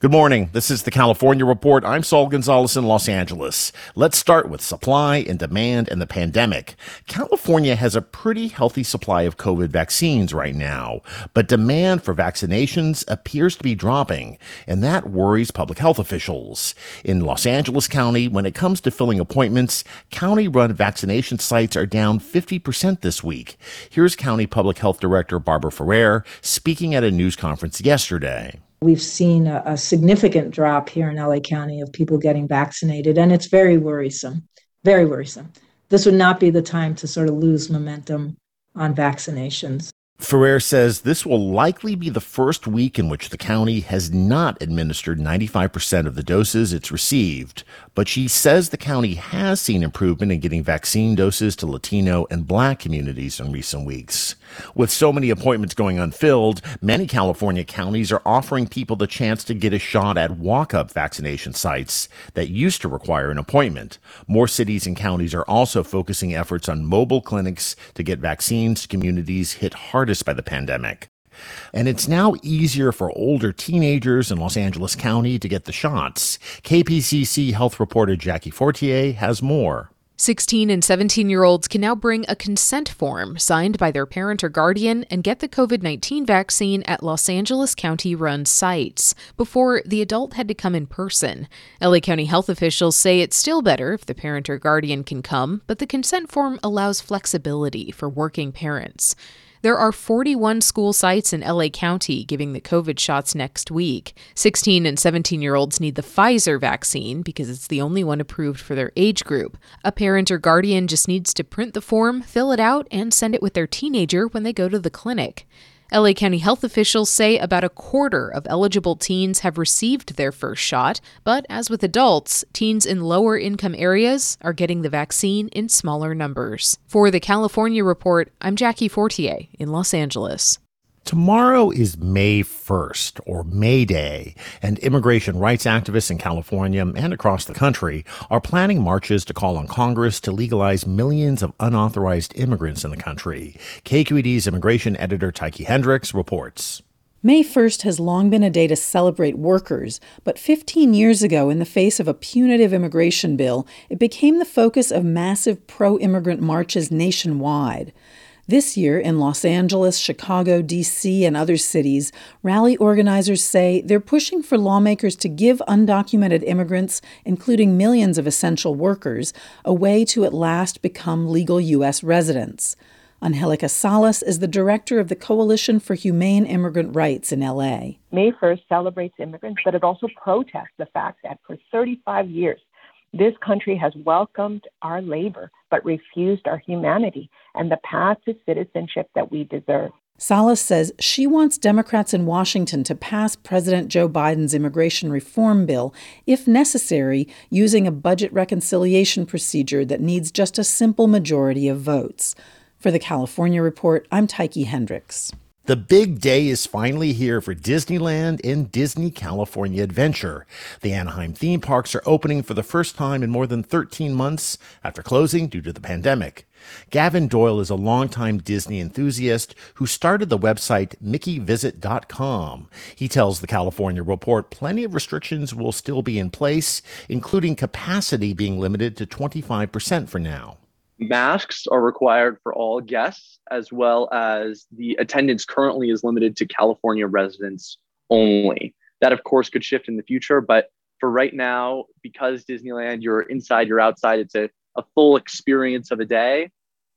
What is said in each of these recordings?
Good morning. This is the California Report. I'm Saul Gonzalez in Los Angeles. Let's start with supply and demand and the pandemic. California has a pretty healthy supply of COVID vaccines right now, but demand for vaccinations appears to be dropping, and that worries public health officials. In Los Angeles County, when it comes to filling appointments, county run vaccination sites are down 50% this week. Here's County Public Health Director Barbara Ferrer speaking at a news conference yesterday. We've seen a, a, significant drop here in LA County of people getting vaccinated, and it's very worrisome. Very worrisome. This would not be the time to sort of lose momentum on vaccinations. Ferrer says this will likely be the first week in which the county has not administered 95% of the doses it's received, but she says the county has seen improvement in getting vaccine doses to Latino and black communities in recent weeks. With so many appointments going unfilled, many California counties are offering people the chance to get a shot at walk-up vaccination sites that used to require an appointment. More cities and counties are also focusing efforts on mobile clinics to get vaccines to communities hit hard hardest by the pandemic. And it's now easier for older teenagers in Los Angeles County to get the shots. KPCC health reporter Jackie Fortier has more. 16 and 17 year olds can now bring a consent form signed by their parent or guardian and get the COVID 19 vaccine at Los Angeles County run sites. Before, the adult had to come in person. LA County health officials say it's still better if the parent or guardian can come, but the consent form allows flexibility for working parents. There are 41 school sites in LA County giving the COVID shots next week. 16 and 17 year olds need the Pfizer vaccine because it's the only one approved for their age group. A parent or guardian just needs to print the form, fill it out, and send it with their teenager when they go to the clinic. LA County health officials say about a quarter of eligible teens have received their first shot, but as with adults, teens in lower income areas are getting the vaccine in smaller numbers. For the California Report, I'm Jackie Fortier in Los Angeles. Tomorrow is May 1st, or May Day, and immigration rights activists in California and across the country are planning marches to call on Congress to legalize millions of unauthorized immigrants in the country. KQED's immigration editor Tyche Hendricks reports. May 1st has long been a day to celebrate workers, but 15 years ago, in the face of a punitive immigration bill, it became the focus of massive pro immigrant marches nationwide. This year, in Los Angeles, Chicago, D.C., and other cities, rally organizers say they're pushing for lawmakers to give undocumented immigrants, including millions of essential workers, a way to at last become legal U.S. residents. Angelica Salas is the director of the Coalition for Humane Immigrant Rights in LA. May 1st celebrates immigrants, but it also protests the fact that for 35 years, this country has welcomed our labor, but refused our humanity and the path to citizenship that we deserve. Salas says she wants Democrats in Washington to pass President Joe Biden's immigration reform bill, if necessary, using a budget reconciliation procedure that needs just a simple majority of votes. For the California Report, I'm Tyche Hendricks. The big day is finally here for Disneyland and Disney California Adventure. The Anaheim theme parks are opening for the first time in more than 13 months after closing due to the pandemic. Gavin Doyle is a longtime Disney enthusiast who started the website MickeyVisit.com. He tells the California Report plenty of restrictions will still be in place, including capacity being limited to 25% for now. Masks are required for all guests, as well as the attendance currently is limited to California residents only. That, of course, could shift in the future, but for right now, because Disneyland, you're inside, you're outside, it's a, a full experience of a day,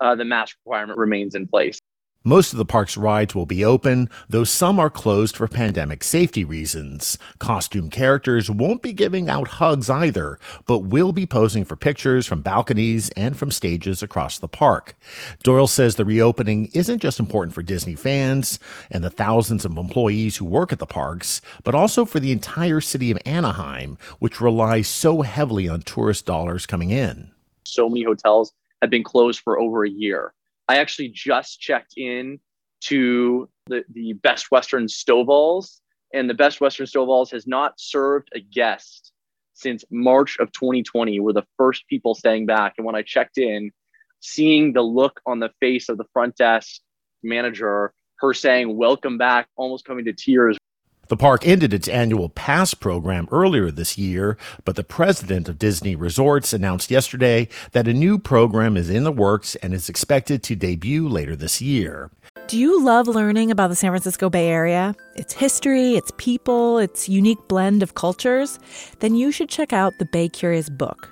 uh, the mask requirement remains in place. Most of the park's rides will be open, though some are closed for pandemic safety reasons. Costume characters won't be giving out hugs either, but will be posing for pictures from balconies and from stages across the park. Doyle says the reopening isn't just important for Disney fans and the thousands of employees who work at the parks, but also for the entire city of Anaheim, which relies so heavily on tourist dollars coming in. So many hotels have been closed for over a year I actually just checked in to the, the Best Western Stovall's, and the Best Western Stovall's has not served a guest since March of 2020. We're the first people staying back. And when I checked in, seeing the look on the face of the front desk manager, her saying, Welcome back, almost coming to tears the park ended its annual pass program earlier this year, but the president of Disney Resorts announced yesterday that a new program is in the works and is expected to debut later this year. Do you love learning about the San Francisco Bay Area? Its history, its people, its unique blend of cultures? Then you should check out the Bay Curious book.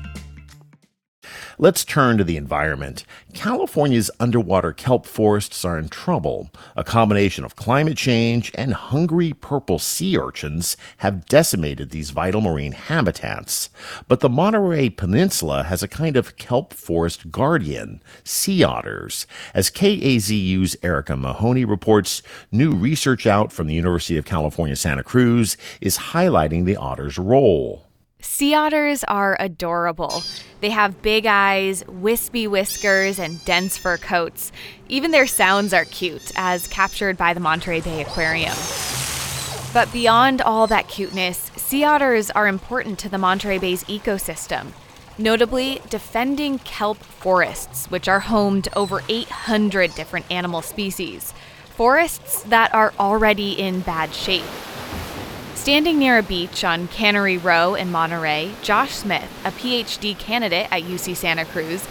Let's turn to the environment. California's underwater kelp forests are in trouble. A combination of climate change and hungry purple sea urchins have decimated these vital marine habitats. But the Monterey Peninsula has a kind of kelp forest guardian, sea otters. As KAZU's Erika Mahoney reports, new research out from the University of California, Santa Cruz is highlighting the otter's role. Sea otters are adorable. They have big eyes, wispy whiskers, and dense fur coats. Even their sounds are cute, as captured by the Monterey Bay Aquarium. But beyond all that cuteness, sea otters are important to the Monterey Bay's ecosystem, notably defending kelp forests, which are home to over 800 different animal species. Forests that are already in bad shape. Standing near a beach on Cannery Row in Monterey, Josh Smith, a PhD candidate at UC Santa Cruz,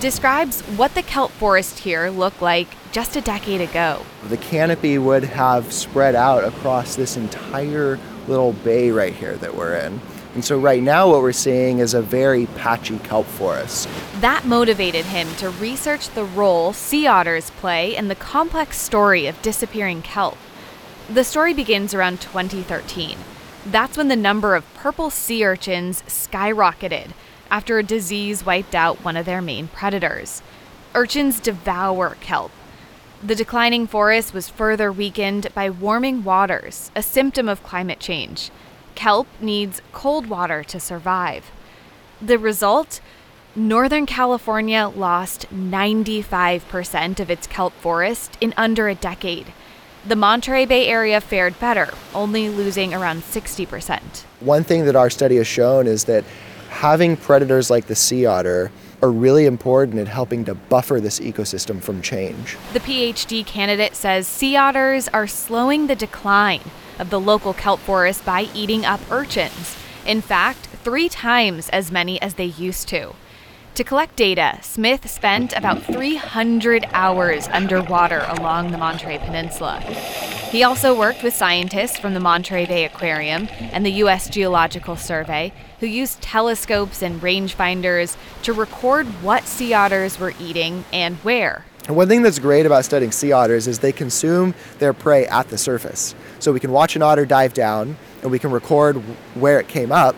describes what the kelp forest here looked like just a decade ago. The canopy would have spread out across this entire little bay right here that we're in. And so, right now, what we're seeing is a very patchy kelp forest. That motivated him to research the role sea otters play in the complex story of disappearing kelp. The story begins around 2013. That's when the number of purple sea urchins skyrocketed after a disease wiped out one of their main predators. Urchins devour kelp. The declining forest was further weakened by warming waters, a symptom of climate change. Kelp needs cold water to survive. The result? Northern California lost 95% of its kelp forest in under a decade. The Monterey Bay area fared better, only losing around 60%. One thing that our study has shown is that having predators like the sea otter are really important in helping to buffer this ecosystem from change. The PhD candidate says sea otters are slowing the decline of the local kelp forest by eating up urchins. In fact, three times as many as they used to. To collect data, Smith spent about 300 hours underwater along the Monterey Peninsula. He also worked with scientists from the Monterey Bay Aquarium and the U.S. Geological Survey, who used telescopes and rangefinders to record what sea otters were eating and where. One thing that's great about studying sea otters is they consume their prey at the surface. So we can watch an otter dive down and we can record where it came up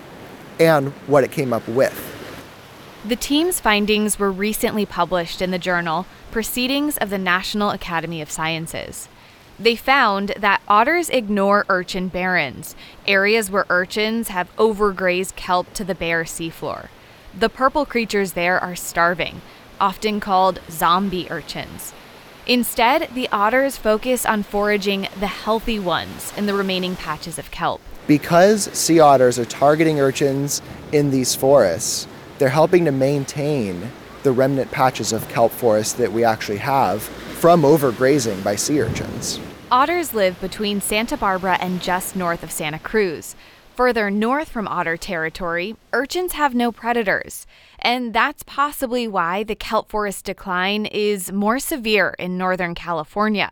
and what it came up with. The team's findings were recently published in the journal Proceedings of the National Academy of Sciences. They found that otters ignore urchin barrens, areas where urchins have overgrazed kelp to the bare seafloor. The purple creatures there are starving, often called zombie urchins. Instead, the otters focus on foraging the healthy ones in the remaining patches of kelp. Because sea otters are targeting urchins in these forests, they're helping to maintain the remnant patches of kelp forest that we actually have from overgrazing by sea urchins. Otters live between Santa Barbara and just north of Santa Cruz. Further north from otter territory, urchins have no predators. And that's possibly why the kelp forest decline is more severe in Northern California.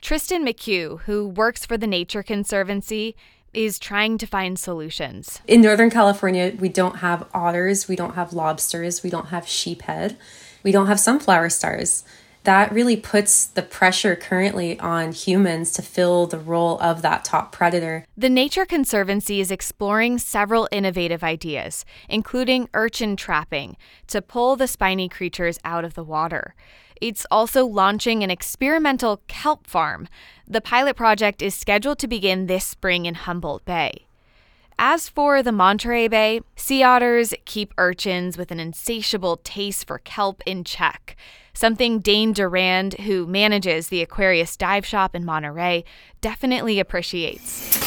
Tristan McHugh, who works for the Nature Conservancy, is trying to find solutions. In Northern California, we don't have otters, we don't have lobsters, we don't have sheephead, we don't have sunflower stars. That really puts the pressure currently on humans to fill the role of that top predator. The Nature Conservancy is exploring several innovative ideas, including urchin trapping, to pull the spiny creatures out of the water. It's also launching an experimental kelp farm. The pilot project is scheduled to begin this spring in Humboldt Bay. As for the Monterey Bay, sea otters keep urchins with an insatiable taste for kelp in check, something Dane Durand, who manages the Aquarius dive shop in Monterey, definitely appreciates.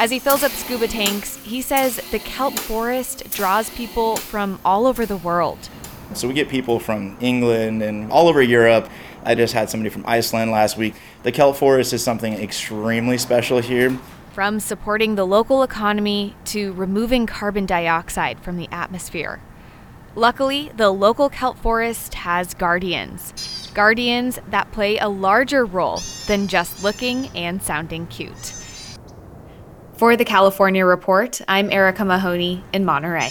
As he fills up scuba tanks, he says the kelp forest draws people from all over the world. So we get people from England and all over Europe. I just had somebody from Iceland last week. The kelp forest is something extremely special here. From supporting the local economy to removing carbon dioxide from the atmosphere. Luckily, the local kelp forest has guardians. Guardians that play a larger role than just looking and sounding cute. For the California Report, I'm Erika Mahoney in Monterey.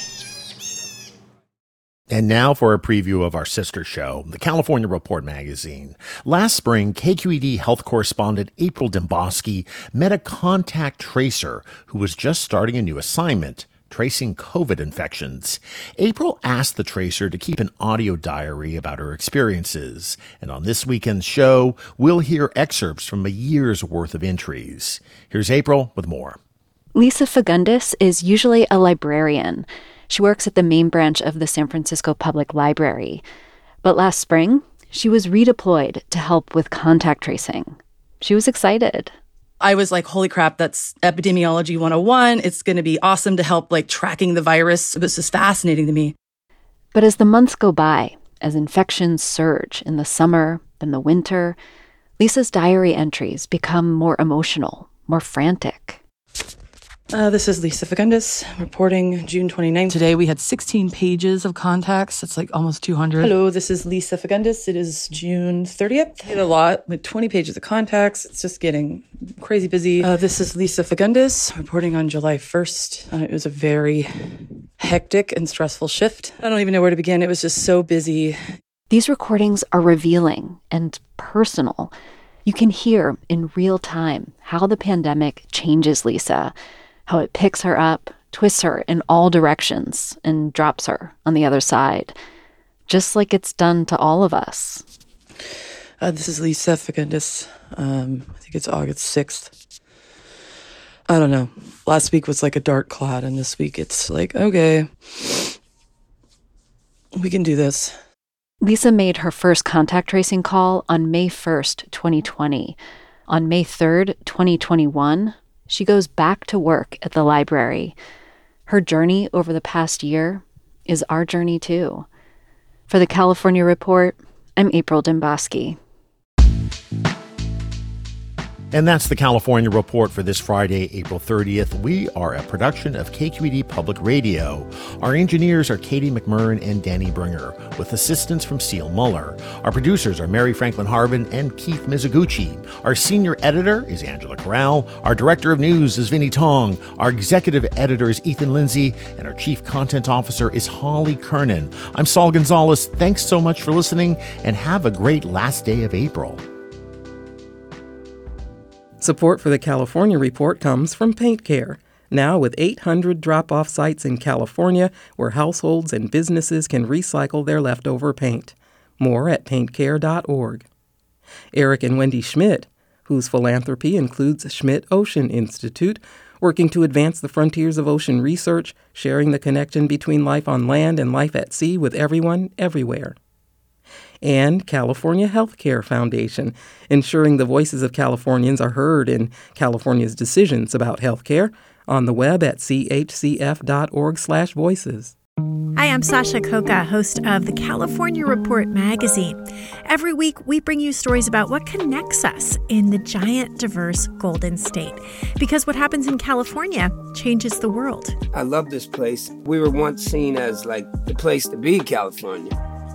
And now for a preview of our sister show, the California Report magazine. Last spring, KQED health correspondent April Dembosky met a contact tracer who was just starting a new assignment, tracing COVID infections. April asked the tracer to keep an audio diary about her experiences. And on this weekend's show, we'll hear excerpts from a year's worth of entries. Here's April with more. Lisa Fagundis is usually a librarian. She works at the main branch of the San Francisco Public Library. But last spring, she was redeployed to help with contact tracing. She was excited. I was like, holy crap, that's epidemiology 101. It's going to be awesome to help like tracking the virus. This is fascinating to me. But as the months go by, as infections surge in the summer, then the winter, Lisa's diary entries become more emotional, more frantic. Uh, this is Lisa Fagundis reporting June 29th. Today we had 16 pages of contacts. That's like almost 200. Hello, this is Lisa Fagundis. It is June 30th. I did a lot with 20 pages of contacts. It's just getting crazy busy. Uh, this is Lisa Fagundis reporting on July 1st. Uh, it was a very hectic and stressful shift. I don't even know where to begin. It was just so busy. These recordings are revealing and personal. You can hear in real time how the pandemic changes Lisa how it picks her up, twists her in all directions, and drops her on the other side, just like it's done to all of us. Uh, this is Lisa Fagundis. Um, I think it's August 6th. I don't know. Last week was like a dark cloud, and this week it's like, okay, we can do this. Lisa made her first contact tracing call on May 1st, 2020. On May 3rd, 2021, she goes back to work at the library. Her journey over the past year is our journey too. For the California Report, I'm April Dembosky. And that's the California Report for this Friday, April 30th. We are a production of KQED Public Radio. Our engineers are Katie McMurran and Danny Bringer, with assistance from Seal Muller. Our producers are Mary Franklin Harvin and Keith Mizuguchi. Our senior editor is Angela Corral. Our director of news is Vinnie Tong. Our executive editor is Ethan Lindsey. And our chief content officer is Holly Kernan. I'm Saul Gonzalez. Thanks so much for listening, and have a great last day of April. Support for the California Report comes from Paint Care. Now, with 800 drop off sites in California where households and businesses can recycle their leftover paint. More at paintcare.org. Eric and Wendy Schmidt, whose philanthropy includes Schmidt Ocean Institute, working to advance the frontiers of ocean research, sharing the connection between life on land and life at sea with everyone, everywhere and California Healthcare Foundation, ensuring the voices of Californians are heard in California's decisions about healthcare on the web at chcf.org/voices. Hi, I'm Sasha Khokha, host of the California Report magazine. Every week, we bring you stories about what connects us in the giant, diverse Golden State. Because what happens in California changes the world. I love this place. We were once seen as like the place to be, California